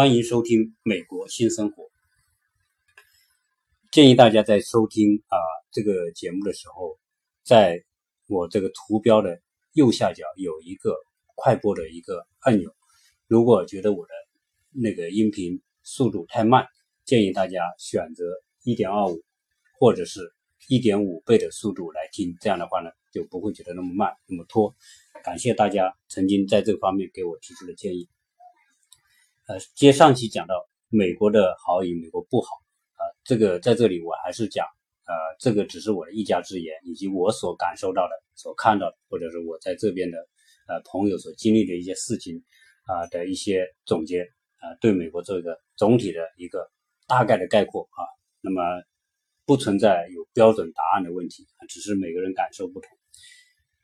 欢迎收听《美国新生活》。建议大家在收听啊这个节目的时候，在我这个图标的右下角有一个快播的一个按钮。如果觉得我的那个音频速度太慢，建议大家选择一点二五或者是一点五倍的速度来听。这样的话呢，就不会觉得那么慢，那么拖。感谢大家曾经在这方面给我提出的建议。呃，接上期讲到美国的好与美国不好啊，这个在这里我还是讲，呃，这个只是我的一家之言，以及我所感受到的、所看到的，或者是我在这边的呃朋友所经历的一些事情啊的一些总结啊，对美国做一个总体的一个大概的概括啊。那么不存在有标准答案的问题，只是每个人感受不同。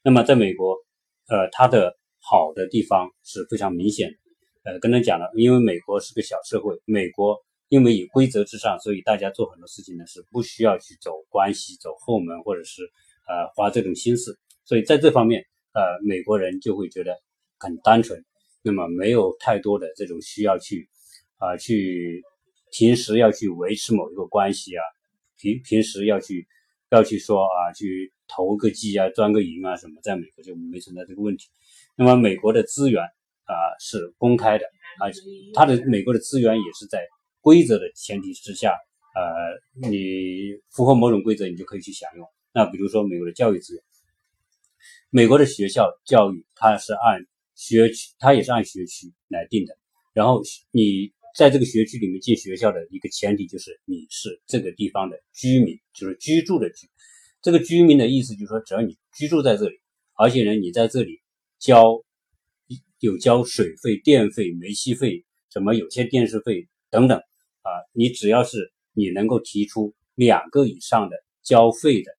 那么在美国，呃，它的好的地方是非常明显的。呃，跟他讲了，因为美国是个小社会，美国因为以规则至上，所以大家做很多事情呢是不需要去走关系、走后门，或者是呃花这种心思，所以在这方面，呃，美国人就会觉得很单纯，那么没有太多的这种需要去啊去平时要去维持某一个关系啊，平平时要去要去说啊去投个机啊、钻个营啊什么，在美国就没存在这个问题。那么美国的资源。啊，是公开的，而且它的美国的资源也是在规则的前提之下，呃，你符合某种规则，你就可以去享用。那比如说美国的教育资源，美国的学校教育它是按学区，它也是按学区来定的。然后你在这个学区里面进学校的一个前提就是你是这个地方的居民，就是居住的居。这个居民的意思就是说，只要你居住在这里，而且呢，你在这里交。有交水费、电费、煤气费，什么有线电视费等等啊，你只要是你能够提出两个以上的交费的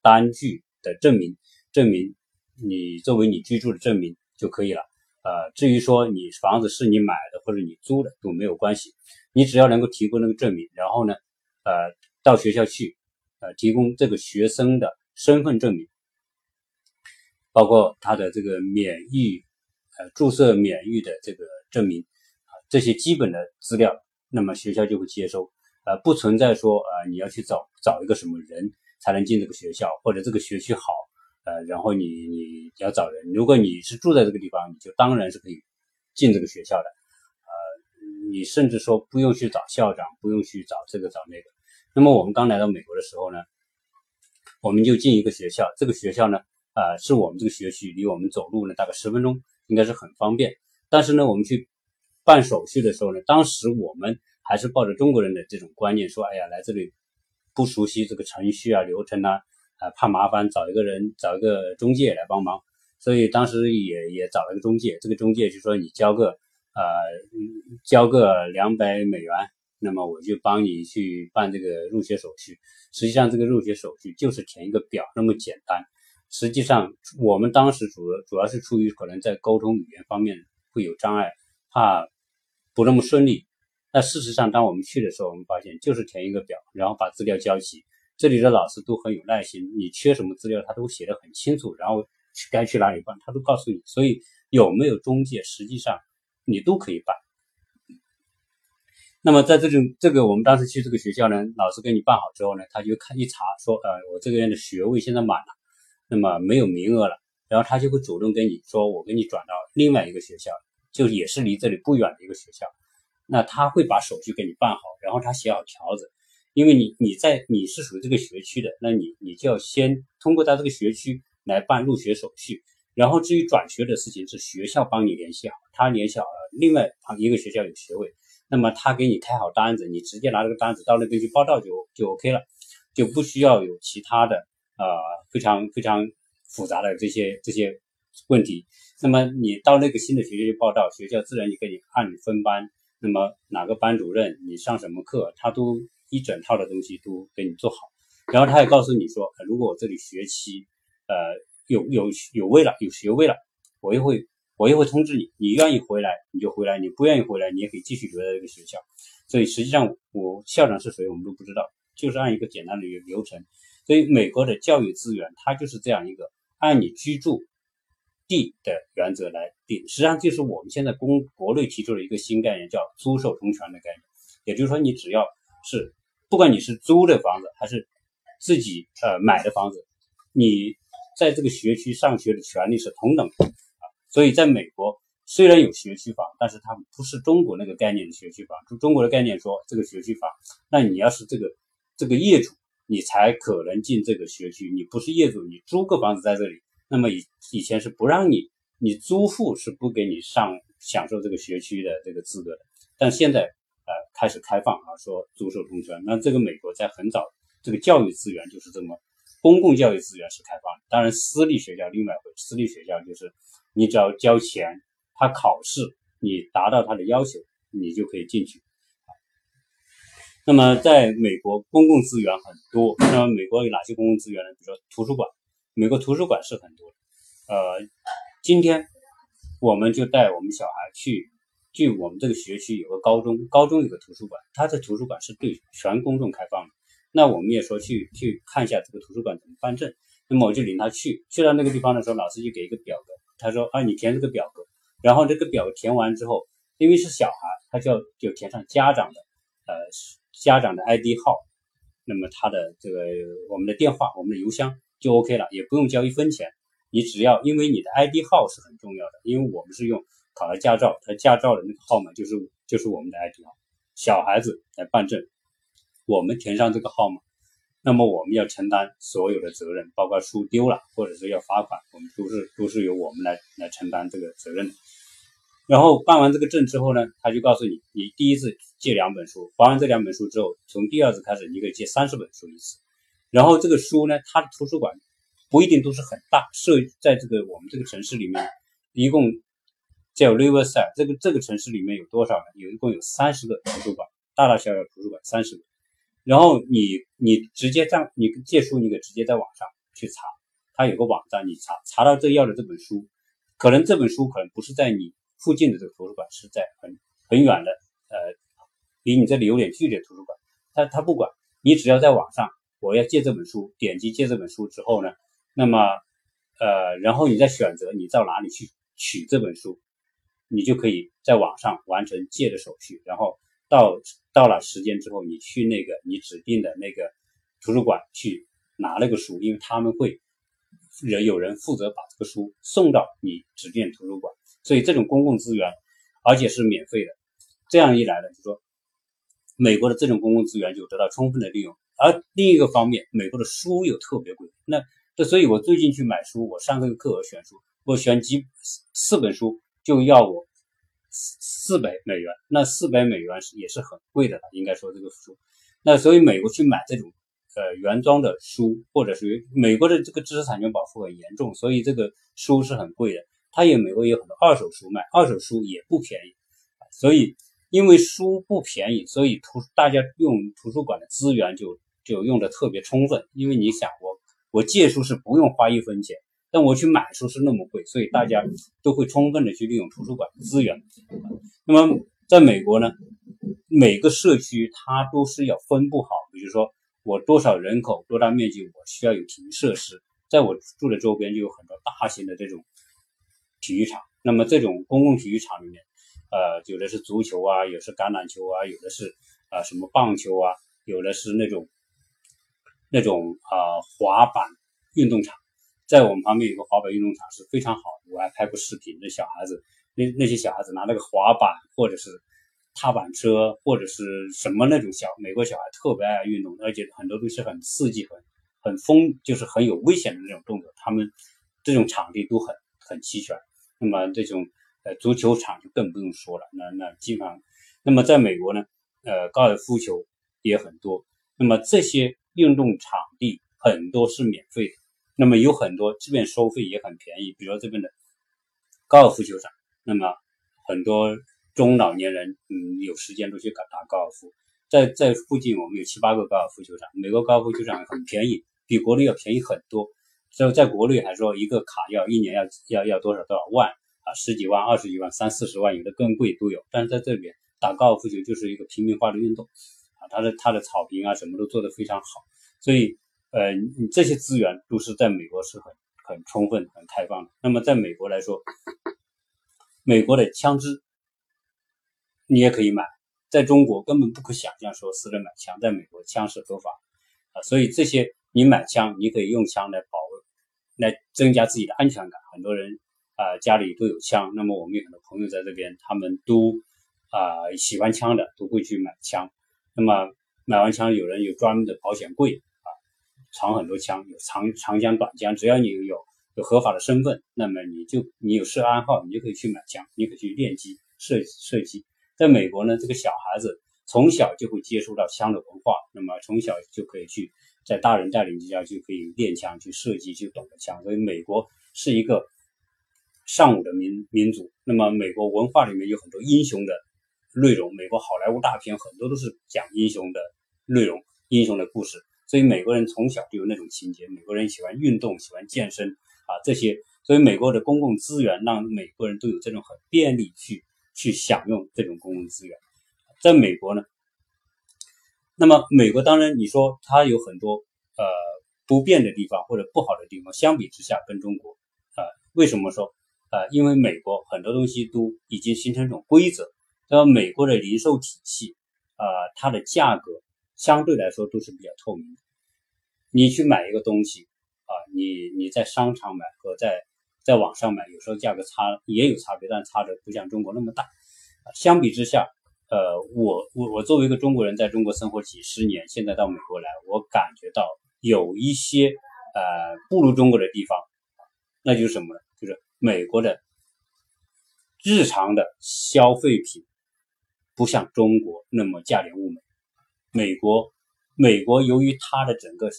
单据的证明，证明你作为你居住的证明就可以了。呃，至于说你房子是你买的或者你租的都没有关系，你只要能够提供那个证明，然后呢，呃，到学校去，呃，提供这个学生的身份证明，包括他的这个免疫。呃，注射免疫的这个证明啊，这些基本的资料，那么学校就会接收。呃，不存在说呃你要去找找一个什么人才能进这个学校，或者这个学区好，呃，然后你你要找人。如果你是住在这个地方，你就当然是可以进这个学校的。呃，你甚至说不用去找校长，不用去找这个找那个。那么我们刚来到美国的时候呢，我们就进一个学校，这个学校呢，呃，是我们这个学区离我们走路呢大概十分钟。应该是很方便，但是呢，我们去办手续的时候呢，当时我们还是抱着中国人的这种观念，说，哎呀，来这里不熟悉这个程序啊、流程啊，啊，怕麻烦，找一个人，找一个中介来帮忙，所以当时也也找了个中介，这个中介就说你交个呃，交个两百美元，那么我就帮你去办这个入学手续。实际上，这个入学手续就是填一个表，那么简单。实际上，我们当时主主要是出于可能在沟通语言方面会有障碍，怕不那么顺利。那事实上，当我们去的时候，我们发现就是填一个表，然后把资料交齐。这里的老师都很有耐心，你缺什么资料，他都写的很清楚，然后该去哪里办，他都告诉你。所以有没有中介，实际上你都可以办。那么在这种这个我们当时去这个学校呢，老师给你办好之后呢，他就看一查说，呃，我这个人的学位现在满了。那么没有名额了，然后他就会主动跟你说，我给你转到另外一个学校，就也是离这里不远的一个学校。那他会把手续给你办好，然后他写好条子，因为你你在你是属于这个学区的，那你你就要先通过他这个学区来办入学手续，然后至于转学的事情是学校帮你联系好，他联系好了另外一个学校有学位，那么他给你开好单子，你直接拿这个单子到那边去报到就就 OK 了，就不需要有其他的。呃，非常非常复杂的这些这些问题。那么你到那个新的学校去报道，学校自然就给你按你分班。那么哪个班主任，你上什么课，他都一整套的东西都给你做好。然后他也告诉你说，如果我这里学期呃有有有位了，有学位了，我又会我又会通知你。你愿意回来你就回来，你不愿意回来你也可以继续留在这个学校。所以实际上我校长是谁我们都不知道，就是按一个简单的流流程。所以，美国的教育资源它就是这样一个按你居住地的原则来定，实际上就是我们现在公国内提出了一个新概念，叫租售同权的概念。也就是说，你只要是不管你是租的房子还是自己呃买的房子，你在这个学区上学的权利是同等的啊。所以，在美国虽然有学区房，但是它不是中国那个概念的学区房。就中国的概念说，这个学区房，那你要是这个这个业主，你才可能进这个学区。你不是业主，你租个房子在这里。那么以以前是不让你，你租户是不给你上享受这个学区的这个资格的，但现在呃开始开放啊，说租售同权。那这个美国在很早这个教育资源就是这么，公共教育资源是开放，当然私立学校另外回，私立学校就是你只要交钱，他考试你达到他的要求，你就可以进去。那么在美国公共资源很多，那么美国有哪些公共资源呢？比如说图书馆。美国图书馆是很多的，呃，今天我们就带我们小孩去，就我们这个学区有个高中，高中有个图书馆，它的图书馆是对全公众开放的。那我们也说去去看一下这个图书馆怎么办证，那么我就领他去，去到那个地方的时候，老师就给一个表格，他说啊，你填这个表格，然后这个表填完之后，因为是小孩，他就要就填上家长的，呃，家长的 ID 号，那么他的这个我们的电话，我们的邮箱。就 OK 了，也不用交一分钱。你只要因为你的 ID 号是很重要的，因为我们是用考了驾照，他驾照的那个号码就是就是我们的 ID 号。小孩子来办证，我们填上这个号码，那么我们要承担所有的责任，包括书丢了或者是要罚款，我们都是都是由我们来来承担这个责任。然后办完这个证之后呢，他就告诉你，你第一次借两本书，还完这两本书之后，从第二次开始你可以借三十本书一次。然后这个书呢，它的图书馆不一定都是很大，设在这个我们这个城市里面，一共叫 Riverside 这个这个城市里面有多少呢？有一共有三十个图书馆，大大小小图书馆三十个。然后你你直接在你借书，你可以直接在网上去查，它有个网站，你查查到这要的这本书，可能这本书可能不是在你附近的这个图书馆，是在很很远的，呃，离你这里有点距离的图书馆，他他不管你，只要在网上。我要借这本书，点击借这本书之后呢，那么，呃，然后你再选择你到哪里去取这本书，你就可以在网上完成借的手续，然后到到了时间之后，你去那个你指定的那个图书馆去拿那个书，因为他们会人有人负责把这个书送到你指定图书馆，所以这种公共资源，而且是免费的，这样一来呢，就说美国的这种公共资源就得到充分的利用。而另一个方面，美国的书又特别贵。那这，所以我最近去买书，我上这个课我选书，我选几四本书就要我四百美元。那四百美元是也是很贵的了，应该说这个书。那所以美国去买这种呃原装的书，或者是美国的这个知识产权保护很严重，所以这个书是很贵的。它也美国有很多二手书卖，二手书也不便宜，所以。因为书不便宜，所以图大家用图书馆的资源就就用的特别充分。因为你想，我我借书是不用花一分钱，但我去买书是那么贵，所以大家都会充分的去利用图书馆的资源。那么在美国呢，每个社区它都是要分布好，比如说我多少人口多大面积，我需要有体育设施，在我住的周边就有很多大型的这种体育场。那么这种公共体育场里面。呃，有的是足球啊，有的是橄榄球啊，有的是啊什么棒球啊，有的是那种那种啊滑板运动场，在我们旁边有个滑板运动场是非常好的，我还拍过视频。那小孩子，那那些小孩子拿那个滑板或者是踏板车或者是什么那种小美国小孩特别爱运动，而且很多都是很刺激、很很疯，就是很有危险的那种动作。他们这种场地都很很齐全。那么这种。呃，足球场就更不用说了，那那基本上，那么在美国呢，呃，高尔夫球也很多，那么这些运动场地很多是免费的，那么有很多这边收费也很便宜，比如这边的高尔夫球场，那么很多中老年人嗯有时间都去打打高尔夫，在在附近我们有七八个高尔夫球场，美国高尔夫球场很便宜，比国内要便宜很多，所以在国内还说一个卡要一年要要要多少多少万。啊，十几万、二十几万、三四十万，有的更贵都有。但是在这边打高尔夫球就是一个平民化的运动，啊，它的它的草坪啊什么都做得非常好。所以，呃，这些资源都是在美国是很很充分、很开放的。那么在美国来说，美国的枪支你也可以买，在中国根本不可想象说私人买枪，在美国枪是合法啊，所以这些你买枪，你可以用枪来保来增加自己的安全感。很多人啊家里都有枪，那么我们有很多朋友在这边，他们都啊喜欢枪的，都会去买枪。那么买完枪，有人有专门的保险柜啊，藏很多枪，有长长枪、短枪，只要你有有合法的身份，那么你就你有设安号，你就可以去买枪，你可以去练击射射击。在美国呢，这个小孩子从小就会接触到枪的文化，那么从小就可以去在大人带领之下就可以练枪、去射击、去懂得枪。所以美国是一个尚武的民民族。那么美国文化里面有很多英雄的。内容，美国好莱坞大片很多都是讲英雄的内容，英雄的故事，所以美国人从小就有那种情节。美国人喜欢运动，喜欢健身啊，这些，所以美国的公共资源让美国人都有这种很便利去去享用这种公共资源。在美国呢，那么美国当然你说它有很多呃不便的地方或者不好的地方，相比之下跟中国啊，为什么说啊？因为美国很多东西都已经形成一种规则。那么美国的零售体系，啊，它的价格相对来说都是比较透明的。你去买一个东西，啊，你你在商场买和在在网上买，有时候价格差也有差别，但差的不像中国那么大。相比之下，呃，我我我作为一个中国人，在中国生活几十年，现在到美国来，我感觉到有一些呃不如中国的地方，那就是什么呢？就是美国的日常的消费品。不像中国那么价廉物美，美国，美国由于它的整个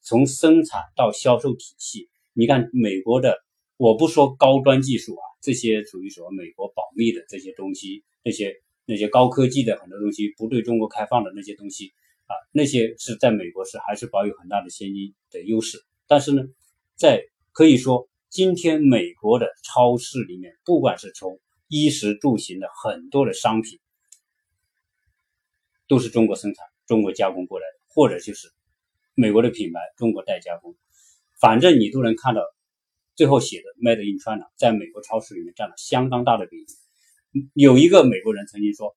从生产到销售体系，你看美国的，我不说高端技术啊，这些属于什么美国保密的这些东西，那些那些高科技的很多东西不对中国开放的那些东西啊，那些是在美国是还是保有很大的先机的优势。但是呢，在可以说今天美国的超市里面，不管是从衣食住行的很多的商品。都是中国生产、中国加工过来的，或者就是美国的品牌，中国代加工，反正你都能看到，最后写的 “Made in China”，在美国超市里面占了相当大的比例。有一个美国人曾经说：“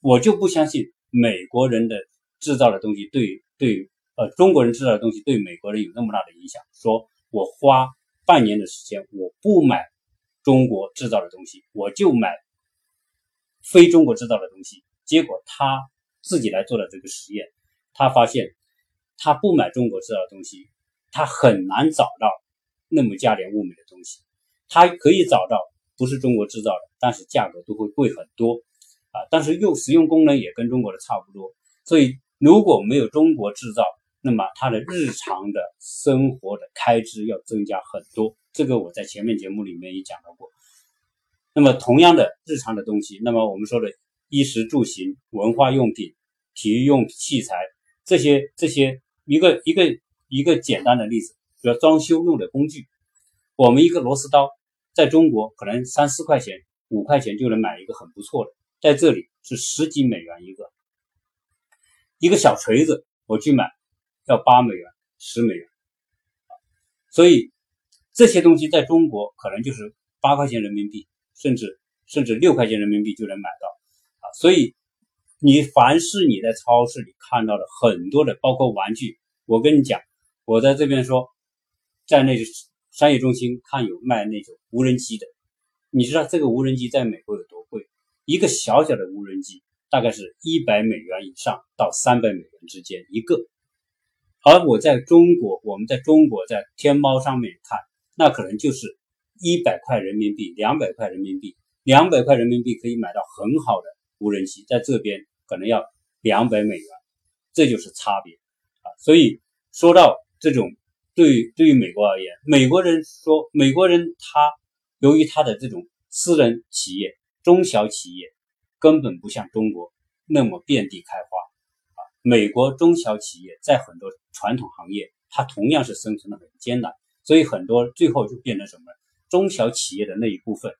我就不相信美国人的制造的东西对对呃中国人制造的东西对美国人有那么大的影响。”说我花半年的时间，我不买中国制造的东西，我就买非中国制造的东西，结果他。自己来做的这个实验，他发现他不买中国制造的东西，他很难找到那么价廉物美的东西。他可以找到不是中国制造的，但是价格都会贵很多啊。但是又使用功能也跟中国的差不多。所以如果没有中国制造，那么它的日常的生活的开支要增加很多。这个我在前面节目里面也讲到过。那么同样的日常的东西，那么我们说的衣食住行、文化用品。体育用器材这些这些一个一个一个简单的例子，比如装修用的工具，我们一个螺丝刀在中国可能三四块钱、五块钱就能买一个很不错的，在这里是十几美元一个。一个小锤子我去买要八美元、十美元，所以这些东西在中国可能就是八块钱人民币，甚至甚至六块钱人民币就能买到啊，所以。你凡是你在超市里看到的很多的，包括玩具，我跟你讲，我在这边说，在那商业中心看有卖那种无人机的，你知道这个无人机在美国有多贵？一个小小的无人机大概是一百美元以上到三百美元之间一个，而我在中国，我们在中国在天猫上面看，那可能就是一百块人民币、两百块人民币，两百块人民币可以买到很好的无人机，在这边。可能要两百美元，这就是差别啊！所以说到这种对对于美国而言，美国人说美国人他由于他的这种私人企业、中小企业根本不像中国那么遍地开花啊！美国中小企业在很多传统行业，它同样是生存的很艰难，所以很多最后就变成什么？中小企业的那一部分，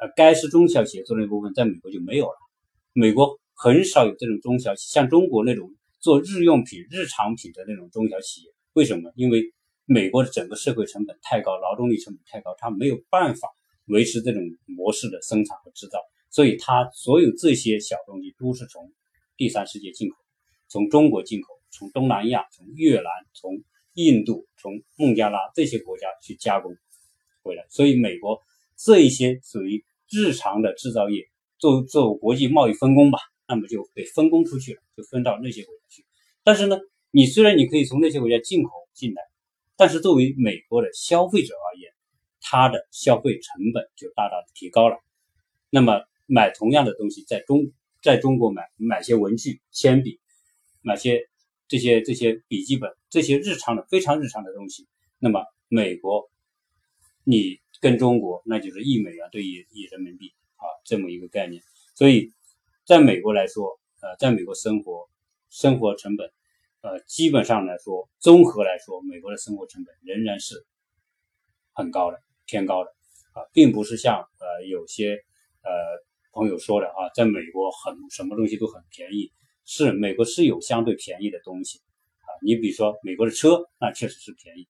呃，该是中小企业做那部分，在美国就没有了，美国。很少有这种中小企，像中国那种做日用品、日常品的那种中小企业，为什么？因为美国的整个社会成本太高，劳动力成本太高，它没有办法维持这种模式的生产和制造，所以它所有这些小东西都是从第三世界进口，从中国进口，从东南亚、从越南、从印度、从孟加拉这些国家去加工回来，所以美国这一些属于日常的制造业，做做国际贸易分工吧，那么就被分工出去了，就分到那些国家去。但是呢，你虽然你可以从那些国家进口进来。但是作为美国的消费者而言，他的消费成本就大大的提高了。那么买同样的东西，在中在中国买买些文具、铅笔，买些这些这些笔记本，这些日常的非常日常的东西，那么美国你跟中国那就是一美元兑一一人民币啊，这么一个概念。所以在美国来说，呃，在美国生活生活成本。呃，基本上来说，综合来说，美国的生活成本仍然是很高的，偏高的啊，并不是像呃有些呃朋友说的啊，在美国很什么东西都很便宜，是美国是有相对便宜的东西啊，你比如说美国的车，那确实是便宜，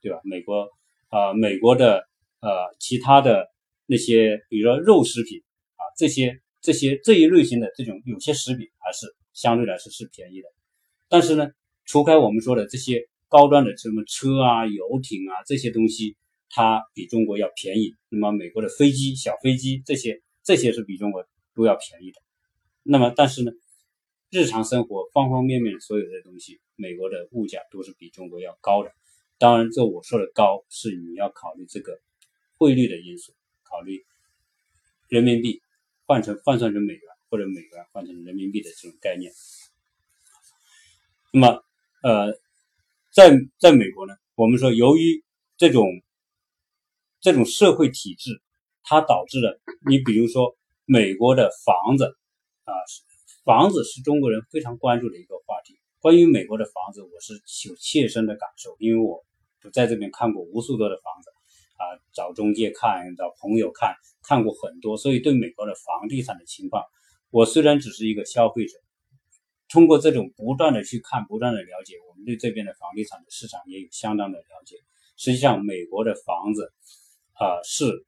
对吧？美国啊，美国的呃其他的那些，比如说肉食品啊，这些这些这一类型的这种有些食品还是相对来说是便宜的。但是呢，除开我们说的这些高端的什么车啊、游艇啊这些东西，它比中国要便宜。那么美国的飞机、小飞机这些，这些是比中国都要便宜的。那么，但是呢，日常生活方方面面所有的东西，美国的物价都是比中国要高的。当然，这我说的高是你要考虑这个汇率的因素，考虑人民币换成换算成美元或者美元换成人民币的这种概念。那么，呃，在在美国呢，我们说，由于这种这种社会体制，它导致了你比如说美国的房子啊，房子是中国人非常关注的一个话题。关于美国的房子，我是有切身的感受，因为我在这边看过无数多的房子啊，找中介看，找朋友看，看过很多，所以对美国的房地产的情况，我虽然只是一个消费者。通过这种不断的去看，不断的了解，我们对这边的房地产的市场也有相当的了解。实际上，美国的房子啊是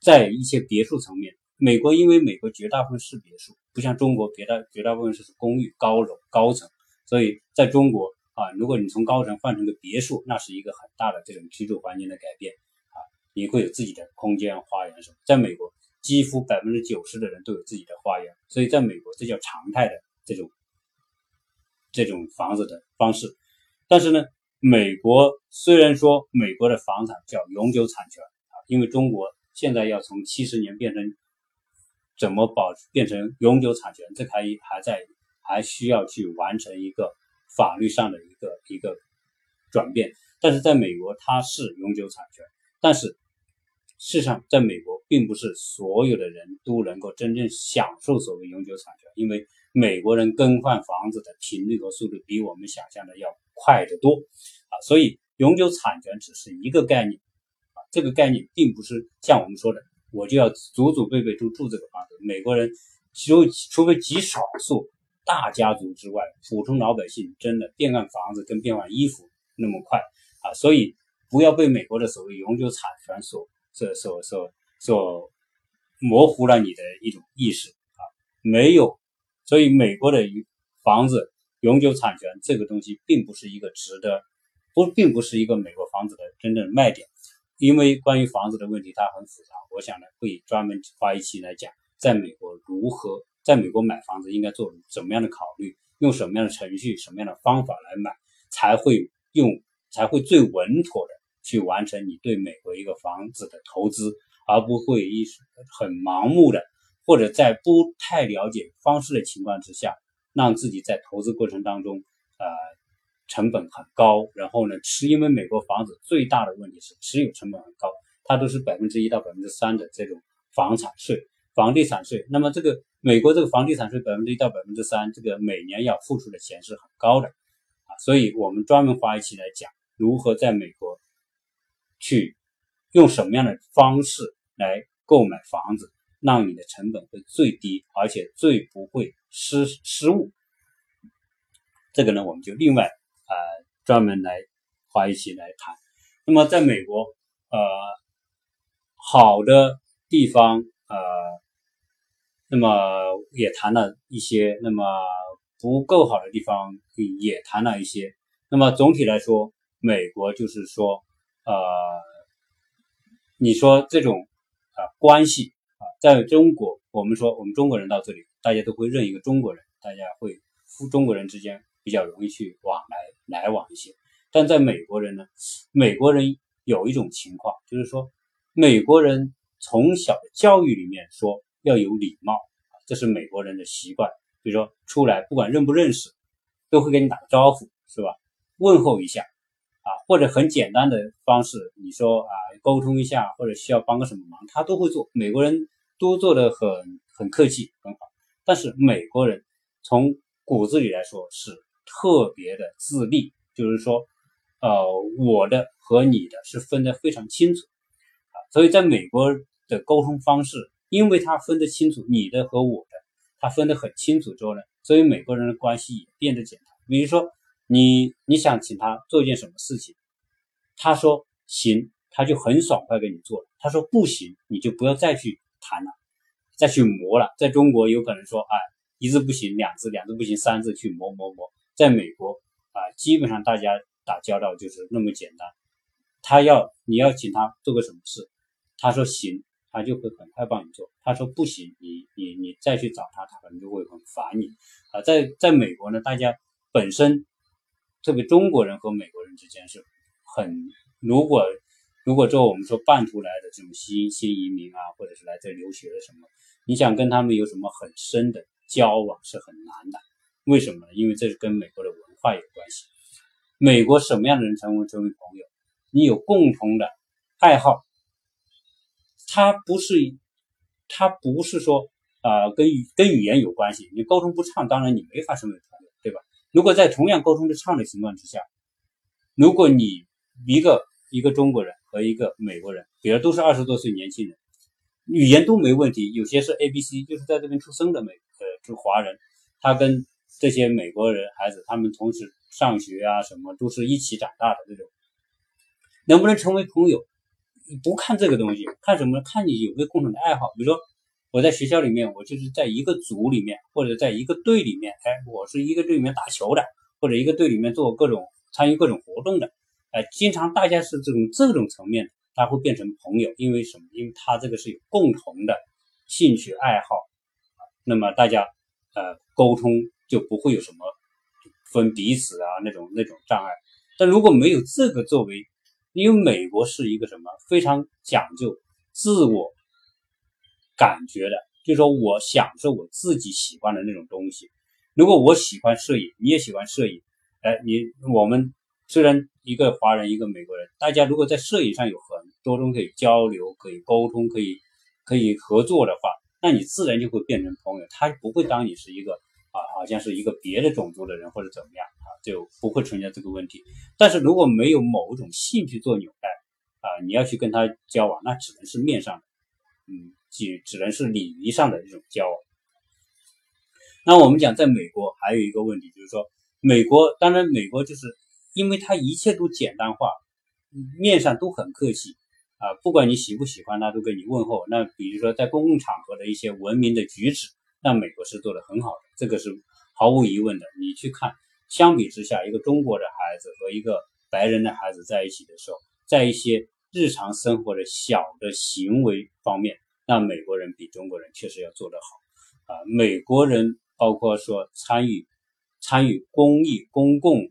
在一些别墅层面。美国因为美国绝大部分是别墅，不像中国别的绝大部分是公寓、高楼、高层，所以在中国啊，如果你从高层换成个别墅，那是一个很大的这种居住环境的改变啊，你会有自己的空间、花园什么。在美国，几乎百分之九十的人都有自己的花园，所以在美国这叫常态的这种。这种房子的方式，但是呢，美国虽然说美国的房产叫永久产权啊，因为中国现在要从七十年变成怎么保变成永久产权，这还还在还需要去完成一个法律上的一个一个转变。但是在美国它是永久产权，但是事实上在美国并不是所有的人都能够真正享受所谓永久产权，因为。美国人更换房子的频率和速度比我们想象的要快得多啊，所以永久产权只是一个概念啊，这个概念并不是像我们说的，我就要祖祖辈辈都住这个房子。美国人除除非极少数大家族之外，普通老百姓真的变换房子跟变换衣服那么快啊，所以不要被美国的所谓永久产权所所所所所模糊了你的一种意识啊，没有。所以，美国的房子永久产权这个东西，并不是一个值得不，并不是一个美国房子的真正的卖点。因为关于房子的问题，它很复杂。我想呢，会专门花一期来讲，在美国如何在美国买房子应该做怎么样的考虑，用什么样的程序、什么样的方法来买，才会用才会最稳妥的去完成你对美国一个房子的投资，而不会一很盲目的。或者在不太了解方式的情况之下，让自己在投资过程当中，呃，成本很高。然后呢，持因为美国房子最大的问题是持有成本很高，它都是百分之一到百分之三的这种房产税、房地产税。那么这个美国这个房地产税百分之一到百分之三，这个每年要付出的钱是很高的啊。所以我们专门花一期来讲如何在美国去用什么样的方式来购买房子。让你的成本会最低，而且最不会失失误。这个呢，我们就另外啊专门来花一期来谈。那么在美国，呃，好的地方，呃，那么也谈了一些，那么不够好的地方也谈了一些。那么总体来说，美国就是说，呃，你说这种啊关系，在中国，我们说我们中国人到这里，大家都会认一个中国人，大家会中国人之间比较容易去往来来往一些。但在美国人呢，美国人有一种情况，就是说，美国人从小的教育里面说要有礼貌，这是美国人的习惯。比如说出来不管认不认识，都会跟你打个招呼，是吧？问候一下。啊，或者很简单的方式，你说啊，沟通一下，或者需要帮个什么忙，他都会做。美国人都做的很很客气，很好。但是美国人从骨子里来说是特别的自立，就是说，呃，我的和你的是分得非常清楚啊。所以在美国的沟通方式，因为他分得清楚你的和我的，他分得很清楚之后呢，所以美国人的关系也变得简单。比如说。你你想请他做一件什么事情，他说行，他就很爽快给你做了。他说不行，你就不要再去谈了，再去磨了。在中国有可能说，哎，一字不行，两字两字不行，三字去磨磨磨。在美国啊，基本上大家打交道就是那么简单。他要你要请他做个什么事，他说行，他就会很快帮你做。他说不行，你你你再去找他，他可能就会很烦你啊。在在美国呢，大家本身。特别中国人和美国人之间是很，如果如果做我们说半途来的这种新新移民啊，或者是来这留学的什么，你想跟他们有什么很深的交往是很难的。为什么呢？因为这是跟美国的文化有关系。美国什么样的人成为成为朋友？你有共同的爱好，他不是他不是说啊跟语跟语言有关系。你沟通不畅，当然你没法成为朋友，对吧？如果在同样沟通的畅的情况之下，如果你一个一个中国人和一个美国人，比如都是二十多岁年轻人，语言都没问题，有些是 A B C，就是在这边出生的美呃就华人，他跟这些美国人孩子，他们同时上学啊什么都是一起长大的这种，能不能成为朋友？不看这个东西，看什么呢？看你有没有共同的爱好，比如说。我在学校里面，我就是在一个组里面，或者在一个队里面，哎，我是一个队里面打球的，或者一个队里面做各种参与各种活动的，哎，经常大家是这种这种层面，他会变成朋友，因为什么？因为他这个是有共同的兴趣爱好，那么大家呃沟通就不会有什么分彼此啊那种那种障碍。但如果没有这个作为，因为美国是一个什么非常讲究自我。感觉的，就是说我享受我自己喜欢的那种东西。如果我喜欢摄影，你也喜欢摄影，哎，你我们虽然一个华人，一个美国人，大家如果在摄影上有很多东西可以交流、可以沟通、可以可以合作的话，那你自然就会变成朋友。他不会当你是一个啊，好像是一个别的种族的人或者怎么样啊，就不会存在这个问题。但是如果没有某种兴趣做纽带啊，你要去跟他交往，那只能是面上的，嗯。只只能是礼仪上的一种交往。那我们讲，在美国还有一个问题，就是说，美国当然美国就是因为它一切都简单化，面上都很客气啊，不管你喜不喜欢，他都跟你问候。那比如说在公共场合的一些文明的举止，那美国是做的很好的，这个是毫无疑问的。你去看，相比之下，一个中国的孩子和一个白人的孩子在一起的时候，在一些日常生活的小的行为方面。那美国人比中国人确实要做得好啊！美国人包括说参与参与公益公共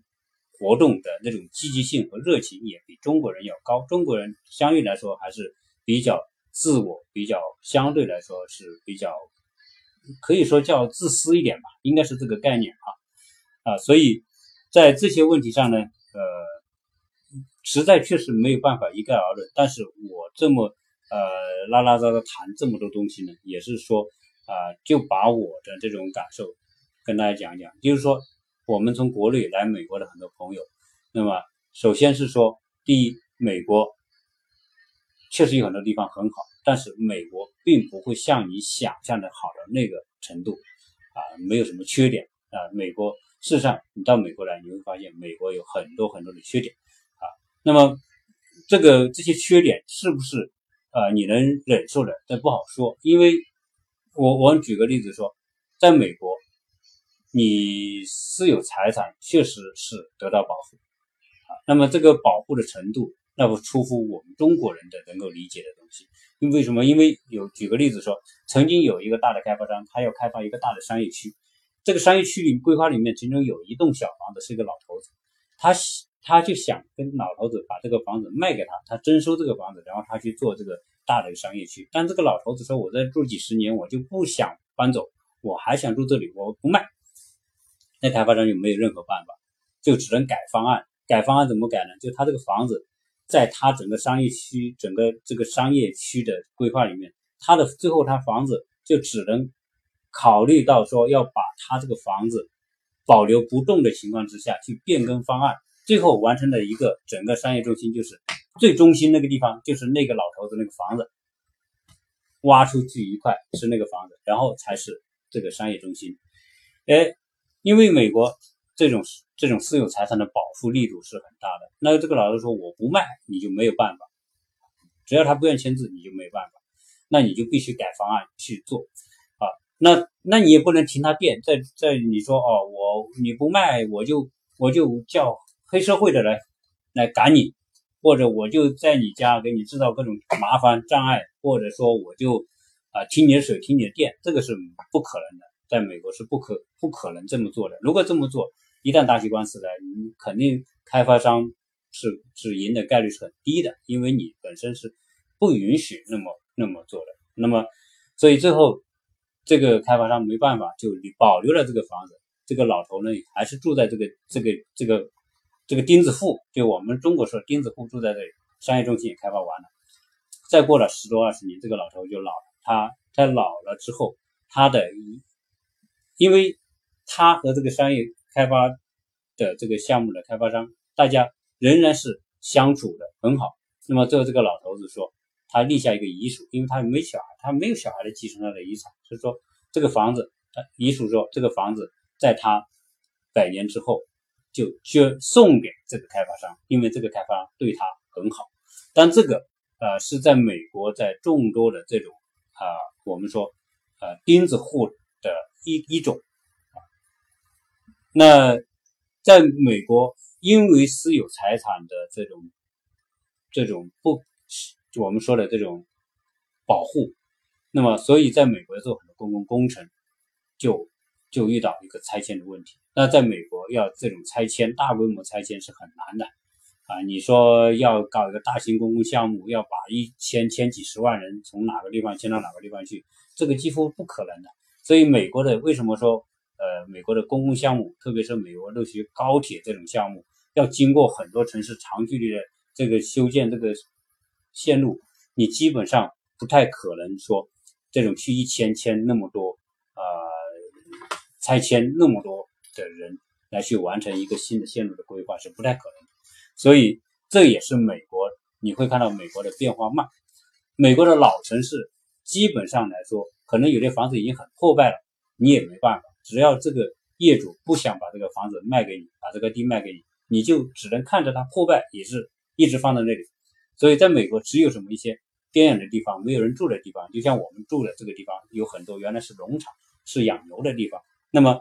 活动的那种积极性和热情也比中国人要高。中国人相对来说还是比较自我，比较相对来说是比较可以说叫自私一点吧，应该是这个概念啊啊！所以在这些问题上呢，呃，实在确实没有办法一概而论。但是我这么。呃，拉拉杂杂谈这么多东西呢，也是说，啊，就把我的这种感受跟大家讲讲。就是说，我们从国内来美国的很多朋友，那么首先是说，第一，美国确实有很多地方很好，但是美国并不会像你想象的好的那个程度，啊，没有什么缺点啊。美国事实上，你到美国来，你会发现美国有很多很多的缺点，啊，那么这个这些缺点是不是啊你能忍受的？这不好说，因为我我举个例子说，在美国，你私有财产确实是得到保护啊，那么这个保护的程度，那不出乎我们中国人的能够理解的东西。因为什么？因为有举个例子说，曾经有一个大的开发商，他要开发一个大的商业区，这个商业区里规划里面其中有一栋小房子，是一个老头子，他他就想跟老头子把这个房子卖给他，他征收这个房子，然后他去做这个大的商业区。但这个老头子说，我在住几十年，我就不想搬走，我还想住这里，我不卖。那开发商就没有任何办法，就只能改方案。改方案怎么改呢？就他这个房子。在他整个商业区、整个这个商业区的规划里面，他的最后他房子就只能考虑到说要把他这个房子保留不动的情况之下去变更方案，最后完成了一个整个商业中心，就是最中心那个地方就是那个老头子那个房子，挖出去一块是那个房子，然后才是这个商业中心。哎，因为美国。这种这种私有财产的保护力度是很大的。那这个老头说我不卖，你就没有办法。只要他不愿签字，你就没有办法。那你就必须改方案去做啊。那那你也不能停他电，在在你说哦，我你不卖，我就我就叫黑社会的人来赶你，或者我就在你家给你制造各种麻烦障碍，或者说我就啊停你的水，停你的电，这个是不可能的。在美国是不可不可能这么做的。如果这么做，一旦打起官司来，你肯定开发商是是赢的概率是很低的，因为你本身是不允许那么那么做的。那么，所以最后这个开发商没办法，就保留了这个房子。这个老头呢，还是住在这个这个这个这个钉子户，就我们中国说钉子户住在这里。商业中心也开发完了，再过了十多二十年，这个老头就老了。他他老了之后，他的因为他和这个商业开发的这个项目的开发商，大家仍然是相处的很好。那么最后这个老头子说，他立下一个遗嘱，因为他没小孩，他没有小孩来继承他的遗产，所以说这个房子，他遗嘱说这个房子在他百年之后就捐送给这个开发商，因为这个开发商对他很好。但这个呃是在美国，在众多的这种啊，我们说呃钉子户的一一种。那在美国，因为私有财产的这种这种不，我们说的这种保护，那么所以在美国做很多公共工程，就就遇到一个拆迁的问题。那在美国要这种拆迁大规模拆迁是很难的啊！你说要搞一个大型公共项目，要把一千千几十万人从哪个地方迁到哪个地方去，这个几乎不可能的。所以美国的为什么说？呃，美国的公共项目，特别是美国那些高铁这种项目，要经过很多城市长距离的这个修建这个线路，你基本上不太可能说这种去一千迁那么多，呃，拆迁那么多的人来去完成一个新的线路的规划是不太可能。所以这也是美国你会看到美国的变化慢。美国的老城市基本上来说，可能有的房子已经很破败了，你也没办法。只要这个业主不想把这个房子卖给你，把这个地卖给你，你就只能看着它破败，也是一直放在那里。所以，在美国，只有什么一些边远的地方，没有人住的地方，就像我们住的这个地方，有很多原来是农场，是养牛的地方，那么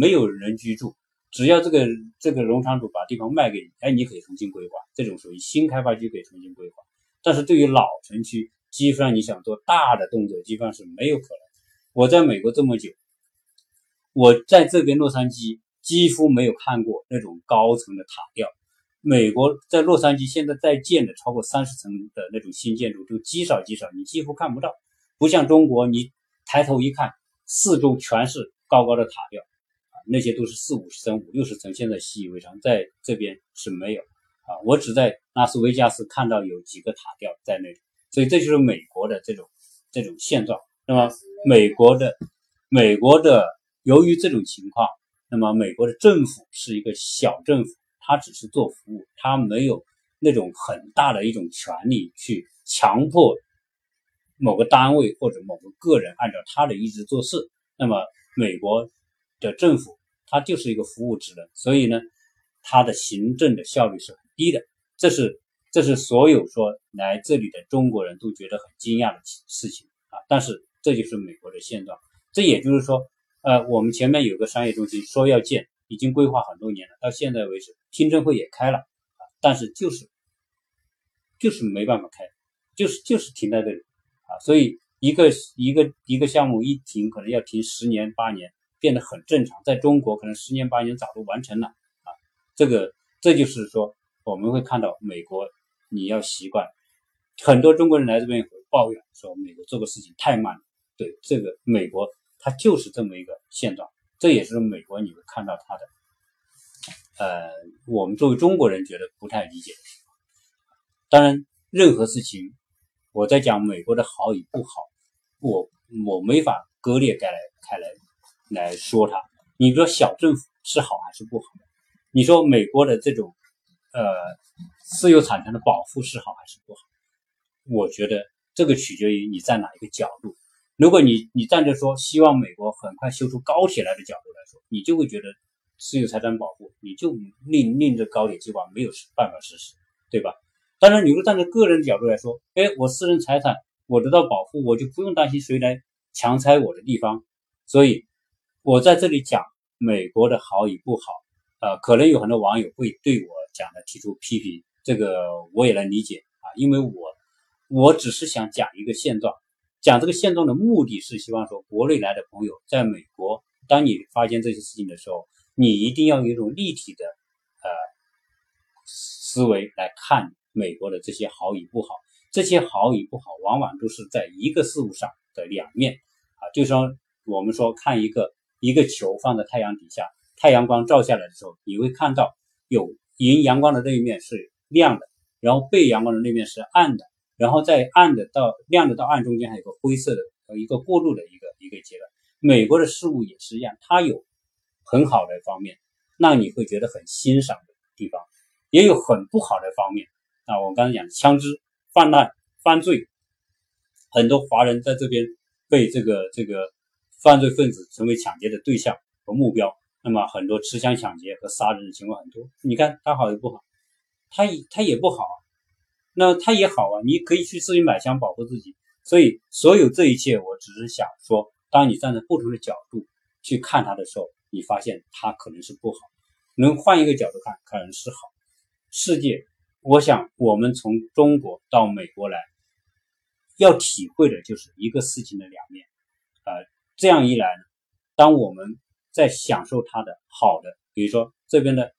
没有人居住。只要这个这个农场主把地方卖给你，哎，你可以重新规划，这种属于新开发区可以重新规划。但是对于老城区，基本上你想做大的动作，基本上是没有可能。我在美国这么久。我在这边洛杉矶几乎没有看过那种高层的塔吊。美国在洛杉矶现在在建的超过三十层的那种新建筑就极少极少，你几乎看不到。不像中国，你抬头一看，四周全是高高的塔吊，啊，那些都是四五十层、五六十层，现在习以为常。在这边是没有，啊，我只在拉斯维加斯看到有几个塔吊在那里。所以这就是美国的这种这种现状。那么美国的美国的。由于这种情况，那么美国的政府是一个小政府，它只是做服务，它没有那种很大的一种权利去强迫某个单位或者某个个人按照他的意志做事。那么美国的政府它就是一个服务职能，所以呢，它的行政的效率是很低的。这是这是所有说来这里的中国人都觉得很惊讶的事情啊！但是这就是美国的现状。这也就是说，呃，我们前面有个商业中心说要建，已经规划很多年了，到现在为止听证会也开了啊，但是就是就是没办法开，就是就是停在这里啊！所以一个一个一个项目一停，可能要停十年八年，变得很正常。在中国，可能十年八年早都完成了啊！这个这就是说。我们会看到美国，你要习惯。很多中国人来这边会抱怨说，美国做个事情太慢了。对，这个美国它就是这么一个现状，这也是美国你会看到它的。呃，我们作为中国人觉得不太理解。当然，任何事情我在讲美国的好与不好，我我没法割裂开来开来来说它。你说小政府是好还是不好？你说美国的这种。呃，私有产权的保护是好还是不好？我觉得这个取决于你在哪一个角度。如果你你站着说希望美国很快修出高铁来的角度来说，你就会觉得私有财产保护，你就令令这高铁计划没有办法实施，对吧？当然，你如果站在个人的角度来说，哎，我私人财产我得到保护，我就不用担心谁来强拆我的地方。所以，我在这里讲美国的好与不好，呃，可能有很多网友会对我。讲的提出批评，这个我也能理解啊，因为我我只是想讲一个现状，讲这个现状的目的是希望说，国内来的朋友在美国，当你发现这些事情的时候，你一定要有一种立体的呃思维来看美国的这些好与不好，这些好与不好，往往都是在一个事物上的两面啊，就说我们说看一个一个球放在太阳底下，太阳光照下来的时候，你会看到有。迎阳光的那一面是亮的，然后背阳光的那面是暗的，然后在暗的到亮的到暗中间还有个灰色的呃一个过渡的一个一个阶段。美国的事物也是一样，它有很好的方面，让你会觉得很欣赏的地方，也有很不好的方面。啊，我刚才讲枪支泛滥、犯罪，很多华人在这边被这个这个犯罪分子成为抢劫的对象和目标。那么很多持枪抢劫和杀人的情况很多，你看他好与不好，他也他也不好啊，那他也好啊，你可以去自己买枪保护自己。所以所有这一切，我只是想说，当你站在不同的角度去看他的时候，你发现他可能是不好，能换一个角度看，可能是好。世界，我想我们从中国到美国来，要体会的就是一个事情的两面，呃，这样一来呢，当我们。在享受它的好的，比如说这边的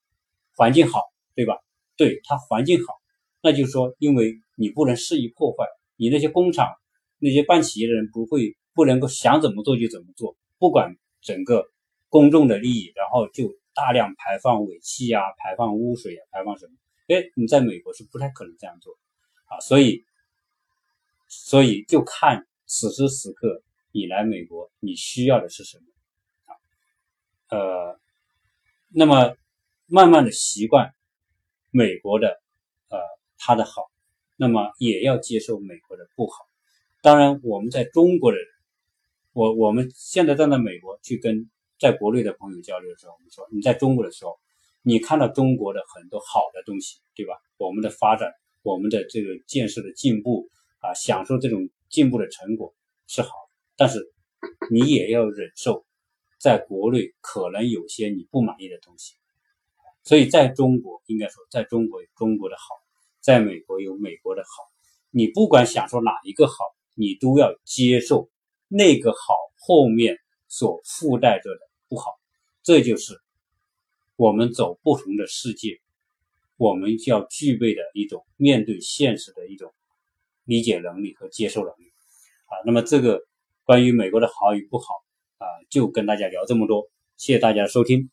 环境好，对吧？对它环境好，那就是说，因为你不能肆意破坏，你那些工厂、那些办企业的人不会不能够想怎么做就怎么做，不管整个公众的利益，然后就大量排放尾气啊、排放污水啊、排放什么？哎，你在美国是不太可能这样做啊，所以，所以就看此时此刻你来美国，你需要的是什么啊。呃，那么慢慢的习惯美国的呃它的好，那么也要接受美国的不好。当然，我们在中国的，我我们现在站在美国去跟在国内的朋友交流的时候，我们说你在中国的时候，你看到中国的很多好的东西，对吧？我们的发展，我们的这个建设的进步啊，享受这种进步的成果是好，但是你也要忍受。在国内可能有些你不满意的东西，所以在中国应该说，在中国有中国的好，在美国有美国的好。你不管享受哪一个好，你都要接受那个好后面所附带着的不好。这就是我们走不同的世界，我们就要具备的一种面对现实的一种理解能力和接受能力。啊，那么这个关于美国的好与不好。啊，就跟大家聊这么多，谢谢大家的收听。